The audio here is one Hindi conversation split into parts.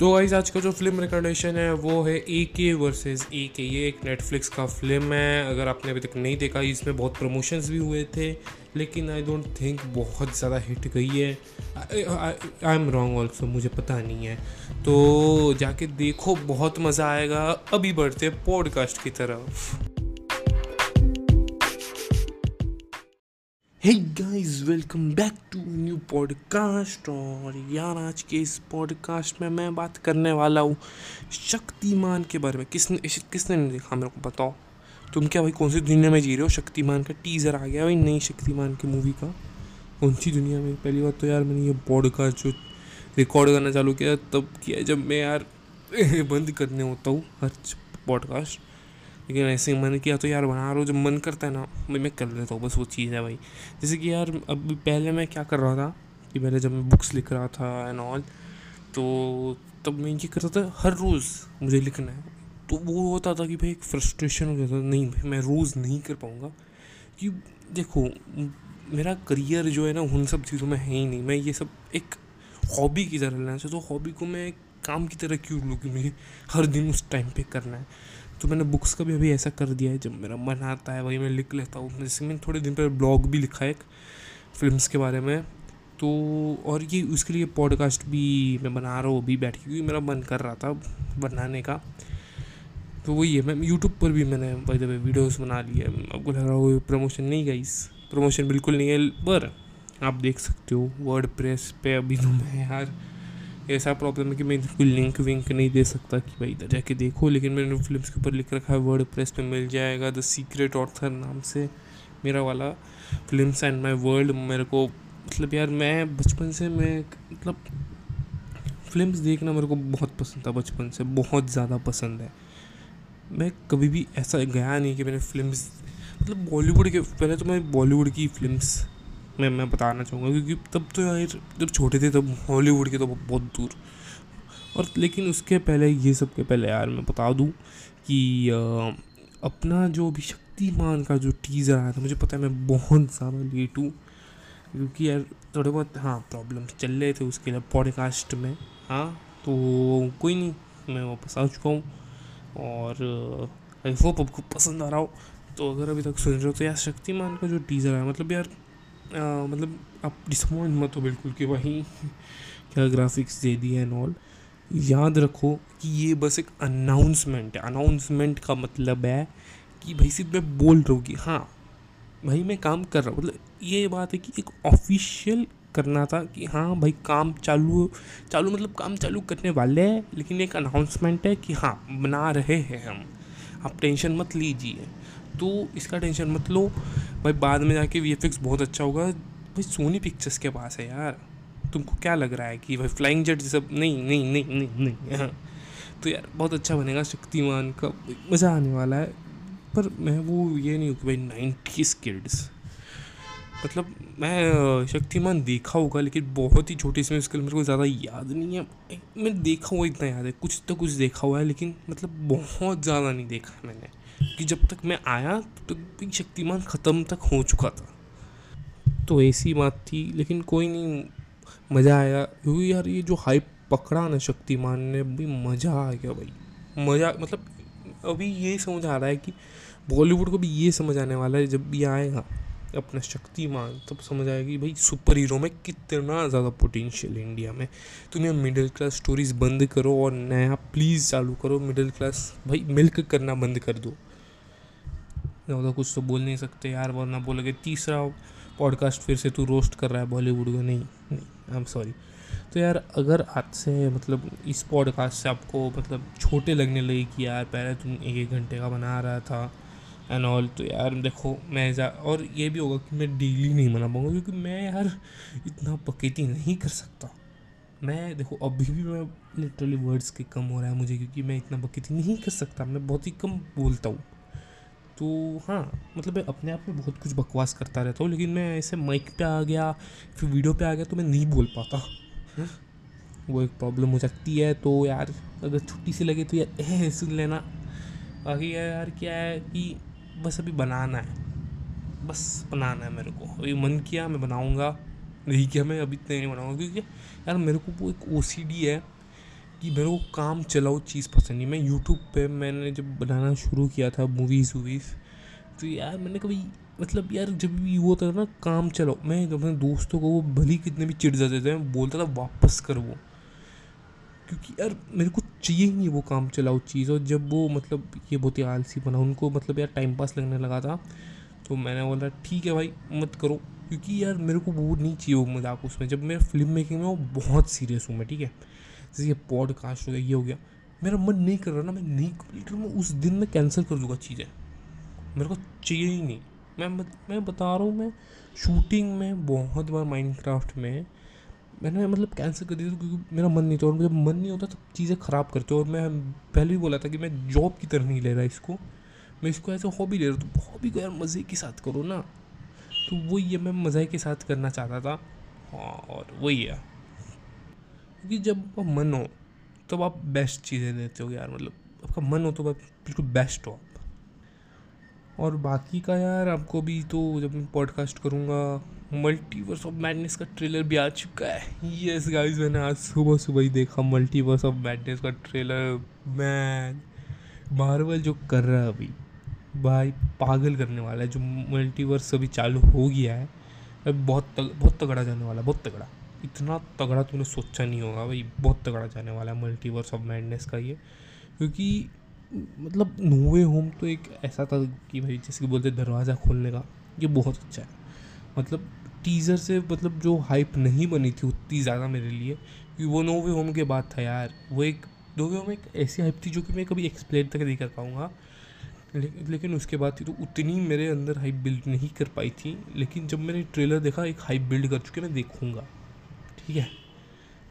तो गाइज़ आज का जो फ़िल्म रिकमेंडेशन है, वो है ए के वर्सेज ए के ये एक नेटफ्लिक्स का फ़िल्म है। अगर आपने अभी तक नहीं देखा, इसमें बहुत प्रमोशंस भी हुए थे, लेकिन आई डोंट थिंक बहुत ज़्यादा हिट गई है। आई एम रॉन्ग ऑल्सो मुझे पता नहीं है। तो जाके देखो, बहुत मज़ा आएगा। अभी बढ़ते पॉडकास्ट की तरफ़। Hey guys welcome back to new podcast और यार आज के इस पॉडकास्ट में मैं बात करने वाला हूँ शक्तिमान के बारे में। किसने किसने नहीं देखा? मेरे को बताओ। तुम क्या भाई कौन सी दुनिया में जी रहे हो? शक्तिमान का टीज़र आ गया भाई नई शक्तिमान की मूवी का। कौन सी दुनिया में? पहली बात तो यार मैंने ये पॉडकास्ट जो रिकॉर्ड करना चालू किया, तब किया जब मैं यार बंद करने होता हूँ हर पॉडकास्ट लेकिन ऐसे मन किया तो यार बना रहा जब मन करता है ना, भाई मैं कर लेता हूँ, बस वो चीज़ है भाई। जैसे कि यार, अब पहले मैं क्या कर रहा था कि पहले जब मैं बुक्स लिख रहा था एंड ऑल तो तब मैं ये करता था, हर रोज़ मुझे लिखना है। तो वो होता था कि भाई एक फ्रस्ट्रेशन हो जाता नहीं भाई, मैं रोज़ नहीं कर पाऊँगा। कि देखो, मेरा करियर जो है ना, उन सब चीज़ों में है ही नहीं। मैं ये सब एक हॉबी की तरह लेना चाहता हूँ हॉबी को मैं काम की तरह क्यों लूँ कि मुझे हर दिन उस टाइम पे करना है? तो मैंने बुक्स का भी अभी ऐसा कर दिया है, जब मेरा मन आता है वही मैं लिख लेता हूँ। जैसे मैंने थोड़े दिन पहले ब्लॉग भी लिखा है एक फिल्म्स के बारे में। तो और ये उसके लिए पॉडकास्ट भी मैं बना रहा हूँ अभी बैठ के, क्योंकि मेरा मन कर रहा था बनाने का। तो वही है, मैं यूट्यूब पर भी मैंने भाई दबे वीडियोस बना लिए आपको लग रहा हो प्रमोशन नहीं गई प्रमोशन बिल्कुल नहीं है, पर आप देख सकते हो वर्ड प्रेस पे अभी तो मैं यार ऐसा प्रॉब्लम है कि मैं इधर कोई लिंक विंक नहीं दे सकता कि भाई इधर जाके देखो, लेकिन मैंने फ़िल्म के ऊपर लिख रखा है वर्ड प्रेस पर मिल जाएगा द सीक्रेट ऑर्थर नाम से मेरा वाला फ़िल्म एंड माई वर्ल्ड मेरे को मतलब यार मैं बचपन से मैं मतलब फिल्म्स देखना मेरे को बहुत पसंद था बचपन से, बहुत ज़्यादा पसंद है। मैं कभी भी ऐसा गया नहीं कि मैंने फिल्म्स मतलब बॉलीवुड के, पहले तो मैं बॉलीवुड की फिल्म्स मैं मैं बताना चाहूँगा, क्योंकि तब तो यार, जब छोटे थे तब हॉलीवुड के तो बहुत दूर। और लेकिन उसके पहले, ये सब के पहले यार मैं बता दूँ कि अपना जो भी शक्तिमान का जो टीज़र आया था, मुझे पता है मैं बहुत ज़्यादा लेट हूँ, क्योंकि यार थोड़े बहुत हाँ प्रॉब्लम चल रहे थे उसके लिए पॉडकास्ट में। हाँ तो कोई नहीं, मैं वापस आ चुका हूँ। और आई होप आपको पसंद आ रहा हो। तो अगर अभी तक सुन रहे हो तो यार शक्तिमान का जो टीज़र है मतलब यार मतलब आप डिसअपॉइंट मत हो बिल्कुल कि वही क्या ग्राफिक्स दे दिए एंड ऑल याद रखो कि ये बस एक अनाउंसमेंट है। अनाउंसमेंट का मतलब है कि भाई सिर्फ़ मैं बोल रहा हूँ कि हाँ भाई मैं काम कर रहा हूँ। मतलब ये बात है कि एक ऑफिशियल करना था कि हाँ भाई काम चालू चालू मतलब काम चालू करने वाले हैं, लेकिन एक अनाउंसमेंट है कि हाँ बना रहे हैं हम। आप टेंशन मत लीजिए। तो इसका टेंशन मत लो। भाई बाद में जाके वीएफएक्स बहुत अच्छा होगा। भाई सोनी पिक्चर्स के पास है यार। तुमको क्या लग रहा है कि भाई फ्लाइंग जेट सब नहीं नहीं नहीं नहीं नहीं हाँ। तो यार बहुत अच्छा बनेगा शक्तिमान का। मज़ा आने वाला है। पर मैं वो ये नहीं हूँ कि भाई नाइन्टीज किड्स मतलब मैं शक्तिमान देखा होगा, लेकिन बहुत ही छोटी इसमें उसके मेरे को ज़्यादा याद नहीं है। मैं देखा हुआ इतना याद है। कुछ तो कुछ देखा हुआ है, लेकिन मतलब बहुत ज़्यादा नहीं देखा है मैंने। कि जब तक मैं आया, तब तक शक्तिमान ख़त्म तक हो चुका था। तो ऐसी बात थी, लेकिन कोई नहीं, मज़ा आया। क्योंकि यार ये जो हाइप पकड़ा ना शक्तिमान ने भाई मज़ा आ गया भाई। मज़ा मतलब अभी ये समझ आ रहा है कि बॉलीवुड को भी ये समझ आने वाला है, जब भी आएगा अपना शक्तिमान, तब समझ आएगी भाई सुपर हीरो में कितना ज़्यादा पोटेंशियल है इंडिया में। तुम्हें मिडिल क्लास स्टोरीज बंद करो और नया प्लीज़ चालू करो। मिडिल क्लास भाई मिल्क करना बंद कर दो। ज़्यादा कुछ तो बोल नहीं सकते यार, वरना बोलोगे तीसरा पॉडकास्ट फिर से तू रोस्ट कर रहा है बॉलीवुड को। नहीं नहीं आई एम सॉरी तो यार, अगर आज से मतलब इस पॉडकास्ट से आपको मतलब छोटे लगने लगे कि यार, पहले तुम एक एक घंटे का बना रहा था एंड ऑल तो यार देखो, मैं जा, और ये भी होगा कि मैं डेली नहीं बना पाऊँगा, क्योंकि मैं यार इतना पकेती नहीं कर सकता। मैं देखो, अभी भी मैं लिटरली वर्ड्स के कम हो रहा है मुझे, क्योंकि मैं इतना बकेती नहीं कर सकता, मैं बहुत ही कम बोलता हूँ। तो हाँ मतलब मैं अपने आप में बहुत कुछ बकवास करता रहता हूँ, लेकिन मैं ऐसे माइक पे आ गया, फिर वीडियो पे आ गया तो मैं नहीं बोल पाता। वो एक प्रॉब्लम हो सकती है तो यार अगर छुट्टी से लगे तो यार ए सुन लेना। बाकी यार क्या है कि बस अभी बनाना है। बस बनाना है मेरे को। अभी मन किया, मैं बनाऊँगा। नहीं किया, मैं अभी इतना नहीं बनाऊँगा, क्योंकि यार मेरे को वो एक ओसीडी है। कि मेरे को काम चलाओ चीज़ पसंद नहीं। मैं यूट्यूब पे मैंने जब बनाना शुरू किया था मूवीज़ वूवीज़ तो यार मैंने कभी मतलब यार जब भी वो होता था ना, काम चलाओ, मैं अपने दोस्तों को, वो भली कितने भी चिड़ जाते थे, मैं बोलता था, वापस कर वो। क्योंकि यार मेरे को चाहिए ही नहीं वो काम चलाओ चीज़। और जब वो मतलब ये बहुत ही आलसी बना, उनको मतलब यार टाइम पास लगने लगा था तो मैंने बोला, ठीक है भाई, मत करो। क्योंकि यार मेरे को वो नहीं चाहिए वो मज़ाक उसमें। जब मैं फ़िल्म मेकिंग में, वो बहुत सीरियस हूँ मैं, ठीक है? जैसे ये पॉडकास्ट हो गया, ये हो गया। मेरा मन नहीं कर रहा ना, मैं नहीं कंप्लीट मैं उस दिन में कैंसिल कर दूँगा चीज़ें। मेरे को चाहिए ही नहीं। मैं मैं बता रहा हूँ, मैं शूटिंग में बहुत बार माइनक्राफ्ट में मैंने मतलब कैंसिल कर दिया क्योंकि मेरा मन नहीं था और जब मन नहीं होता तो चीज़ें ख़राब करते और मैं पहले भी बोला था कि मैं जॉब की तरह नहीं ले रहा इसको। मैं इसको ऐसे हॉबी ले रहा हूँ तो हॉबी को यार मज़े के साथ करो ना। तो वही है, मैं मज़े के साथ करना चाहता था। हाँ और वही है। क्योंकि जब आपका मन हो तब आप बेस्ट चीज़ें देते हो यार मतलब आपका मन हो तो बिल्कुल बेस्ट हो आप। और बाकी का यार आपको भी तो जब मैं पॉडकास्ट करूँगा मल्टीवर्स ऑफ़ मैडनेस का ट्रेलर भी आ चुका है। यस गाइस मैंने आज सुबह सुबह ही देखा मल्टीवर्स ऑफ़ मैडनेस का ट्रेलर मैन मार्वल जो कर रहा है अभी भाई पागल करने वाला है। जो मल्टीवर्स अभी चालू हो गया है बहुत तग, बहुत तगड़ा जाने वाला बहुत तगड़ा। इतना तगड़ा तूने सोचा नहीं होगा भाई, बहुत तगड़ा जाने वाला है मल्टीवर्स ऑफ़ मैडनेस का ये। क्योंकि मतलब नोवे होम तो एक ऐसा था कि भाई जैसे कि बोलते दरवाज़ा खोलने का, ये बहुत अच्छा है। मतलब टीज़र से मतलब जो हाइप नहीं बनी थी उतनी ज़्यादा मेरे लिए क्योंकि वो नो वे होम के बाद था यार। वो एक नो वे होम एक ऐसी हाइप थी जो कि मैं कभी एक्सप्लेन तक नहीं कर पाऊँगा। लेकिन उसके बाद थी तो उतनी मेरे अंदर हाइप बिल्ड नहीं कर पाई थी। लेकिन जब मैंने ट्रेलर देखा, एक हाइप बिल्ड कर चुके, मैं देखूँगा। ठीक है?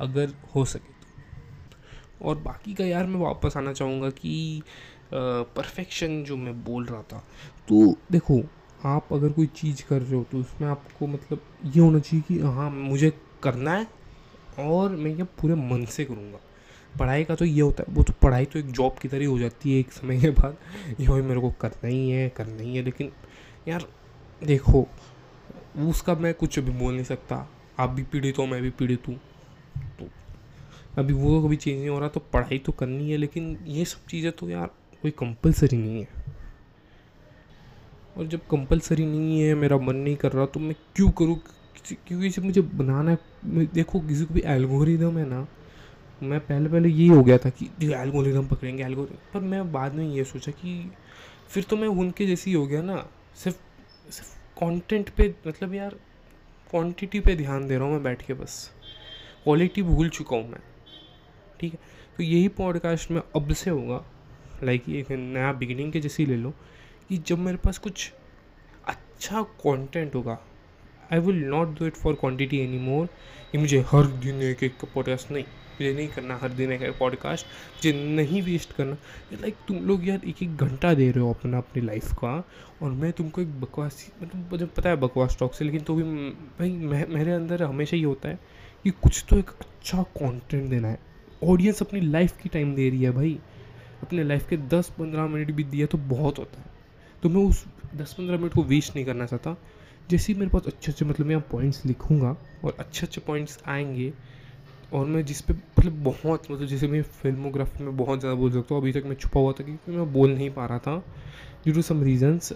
अगर हो सके तो। और बाकी का यार मैं वापस आना चाहूँगा कि परफेक्शन जो मैं बोल रहा था तो देखो, आप अगर कोई चीज़ कर रहे हो तो उसमें आपको मतलब ये होना चाहिए कि हाँ मुझे करना है और मैं ये पूरे मन से करूँगा। पढ़ाई का तो ये होता है, वो तो पढ़ाई तो एक जॉब की तरह हो जाती है एक समय के बाद। ये भाई मेरे को करना ही है, करना ही है, लेकिन यार देखो, उसका मैं कुछ भी बोल नहीं सकता। आप भी पीड़ित हो, मैं भी पीड़ित हूँ। तो अभी वो कभी चेंज नहीं हो रहा तो पढ़ाई तो करनी है, लेकिन ये सब चीज़ें तो यार कोई कंपलसरी नहीं है। और जब कंपलसरी नहीं है, मेरा मन नहीं कर रहा तो मैं क्यों करूँ? क्योंकि इसे मुझे बनाना है देखो, किसी को भी एल्गोरिदम है ना, मैं पहले पहले यही हो गया था कि एल्गोरिदम पकड़ेंगे एल्गोरिदम पर मैं बाद में ये सोचा कि फिर तो मैं उनके जैसी हो गया ना, सिर्फ़ सिर्फ़ कंटेंट पे मतलब यार क्वांटिटी पे ध्यान दे रहा हूँ मैं बैठ के बस। क्वालिटी भूल चुका हूँ मैं। ठीक है? तो यही पॉडकास्ट में अब से होगा लाइक एक नया बिगिनिंग के जैसे ले लो, कि जब मेरे पास कुछ अच्छा कंटेंट होगा I will not do it for quantity any more कि मुझे हर दिन एक एक पॉडकास्ट नहीं। मुझे नहीं करना हर दिन एक पॉडकास्ट मुझे नहीं वेस्ट करना। लाइक तुम लोग यार एक एक घंटा दे रहे हो अपना, अपनी लाइफ का। और मैं तुमको एक बकवास मतलब मुझे पता है बकवास टॉक से लेकिन तो भी भाई मेरे अंदर हमेशा ये होता है कि कुछ तो एक अच्छा कॉन्टेंट देना है। ऑडियंस अपनी लाइफ की टाइम दे रही है भाई। अपने लाइफ के दस पंद्रह मिनट भी दिया तो बहुत होता है। तो मैं उस दस पंद्रह मिनट को वेस्ट नहीं करना चाहता। जैसे ही मेरे पास अच्छे अच्छे मतलब मैं पॉइंट्स लिखूँगा और अच्छे अच्छे पॉइंट्स आएँगे और मैं जिस पे मतलब बहुत मतलब जैसे मैं फिल्मोग्राफी में बहुत ज़्यादा बोल सकता हूँ, अभी तक मैं छुपा हुआ था क्योंकि मैं बोल नहीं पा रहा था ड्यू टू सम रीज़न्स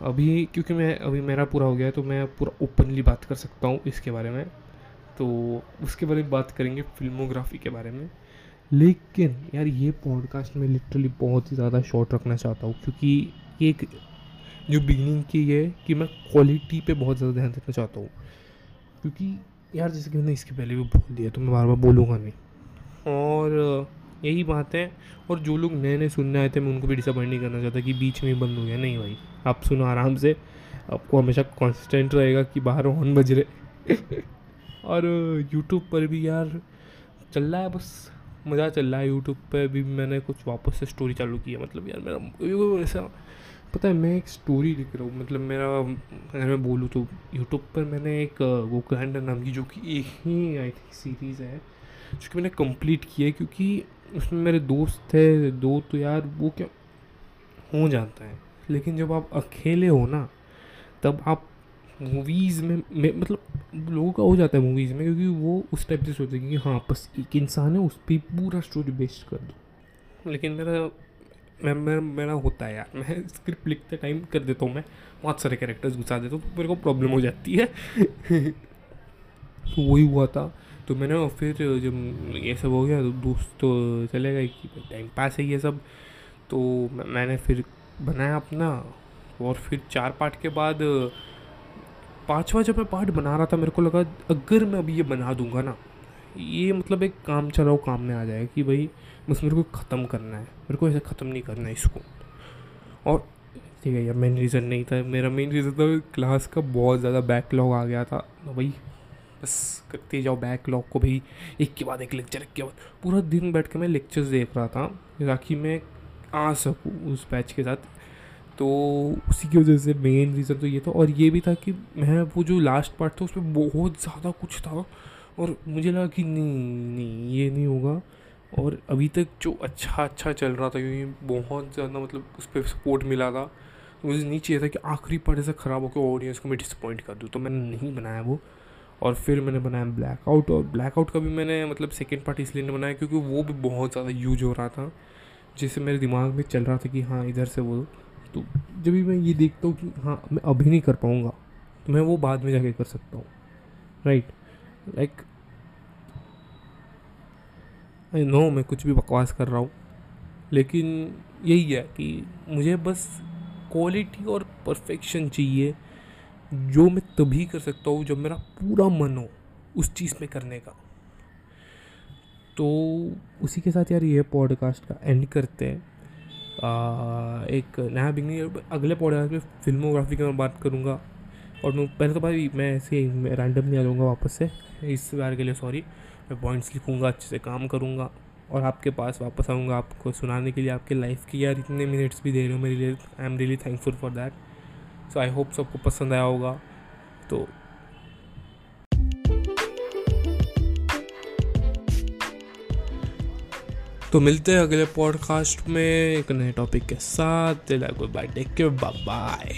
अभी क्योंकि मैं, अभी मेरा पूरा हो गया है तो मैं पूरा ओपनली बात कर सकता हूँ इसके बारे में। तो उसके बारे में बात करेंगे फिल्मोग्राफी के बारे में। लेकिन यार ये पॉडकास्ट में लिटरली बहुत ही ज़्यादा शॉर्ट रखना चाहता हूँ, क्योंकि एक, जो बिगनिंग की है कि मैं क्वालिटी पे बहुत ज़्यादा ध्यान देना चाहता हूँ। क्योंकि यार, जैसे कि मैंने इसके पहले भी बोल दिया तो मैं बार बार बोलूँगा नहीं। और, यही बात है। और जो लोग नए नए सुनने आए थे, मैं उनको भी डिसअपॉइंट नहीं करना चाहता कि बीच में बंद हो गया। नहीं भाई, आप सुनो आराम से। आपको हमेशा कॉन्स्टेंट रहेगा कि बाहर ऑन बज रहे। और यूट्यूब पर भी यार, चल रहा है बस। मज़ा चल रहा है यूट्यूब पर भी मैंने कुछ वापस से स्टोरी चालू की है मतलब यार, मेरा ऐसा पता है मैं एक स्टोरी लिख रहा हूँ। मतलब मेरा अगर मैं बोलूँ तो यूट्यूब पर मैंने एक वो कैलेंडर नाम की जो कि एक ही आई थिंक सीरीज़ है जो कि मैंने कंप्लीट किया है क्योंकि उसमें मेरे दोस्त थे दो तो यार वो क्या हो जाता है। लेकिन जब आप अकेले हो ना तब आप मूवीज़ में, में मतलब लोगों का हो जाता है मूवीज़ में क्योंकि वो उस टाइप से सोचते हैं कि हाँ बस एक इंसान है उस पर पूरा स्टोरी बेस्ड कर दो। लेकिन मेरा मेरा मेरा होता है यार। मैं स्क्रिप्ट लिखते टाइम कर देता हूँ मैं। बहुत सारे कैरेक्टर्स घुसा देता हूँ तो मेरे को प्रॉब्लम हो जाती है। तो वही हुआ था। तो मैंने फिर जब ये सब हो गया तो दोस्त तो चले गए कि टाइम पास है ये सब। तो मैंने फिर बनाया अपना और फिर चार पार्ट के बाद पाँचवा जब मैं पार्ट बना रहा था, मेरे को लगा अगर मैं अभी ये बना दूँगा ना ये मतलब एक काम चलाओ काम में आ जाएगा कि भाई बस मेरे को ख़त्म करना है। मेरे को ऐसे ख़त्म नहीं करना है इसको। और ठीक है यार मेन रीज़न नहीं था। मेरा मेन रीज़न था क्लास का बहुत ज़्यादा बैकलॉग आ गया था। तो भाई बस करते जाओ बैकलॉग को भाई। एक के बाद एक लेक्चर एक के बाद। पूरा दिन बैठ के मैं लेक्चर्स देख रहा था, ताकि मैं आ सकूँ उस बैच के साथ। तो उसी की वजह से मेन रीज़न तो ये था। और ये भी था कि मैं वो जो लास्ट पार्ट था, उसमें बहुत ज़्यादा कुछ था। और मुझे लगा कि नहीं नहीं, ये नहीं होगा। और अभी तक जो अच्छा अच्छा चल रहा था, क्योंकि बहुत ज़्यादा मतलब उस पर सपोर्ट मिला था तो मुझे नहीं चाहिए था कि आखिरी पार्ट ऐसा ख़राब हो के ऑडियंस को मैं डिसअपॉइंट कर दूँ तो मैंने नहीं बनाया वो। और फिर मैंने बनाया ब्लैक आउट और ब्लैक आउट का भी मैंने मतलब सेकेंड पार्ट इसलिए नहीं बनाया, क्योंकि वो भी बहुत ज़्यादा यूज़ हो रहा था, जिससे मेरे दिमाग में चल रहा था कि हाँ इधर से वो तो जब भी मैं ये देखता हूँ कि हाँ मैं अभी नहीं कर पाऊँगा तो मैं वो बाद में जाके कर सकता हूँ राइट लाइक आई नो मैं कुछ भी बकवास कर रहा हूँ, लेकिन यही है कि मुझे बस क्वालिटी और परफेक्शन चाहिए, जो मैं तभी कर सकता हूँ जब मेरा पूरा मन हो उस चीज़ में करने का। तो उसी के साथ यार ये पॉडकास्ट का एंड करते हैं। एक नया बिगनिंग अगले पॉडकास्ट में फिल्मोग्राफी की मैं बात करूँगा। और मैं पहले तो भाई, मैं ऐसे ही रैंडमली आ जाऊँगा वापस से। इस बार के लिए सॉरी मैं पॉइंट्स लिखूँगा, अच्छे से काम करूँगा और आपके पास वापस आऊँगा आपको सुनाने के लिए, आपके लाइफ की। यार, इतने मिनट्स भी दे रहे हो मेरे लिए। I am really thankful for that so I hope सबको पसंद आया होगा। तो तो मिलते हैं अगले पॉडकास्ट में। एक नए टॉपिक के साथ। Goodbye take care bye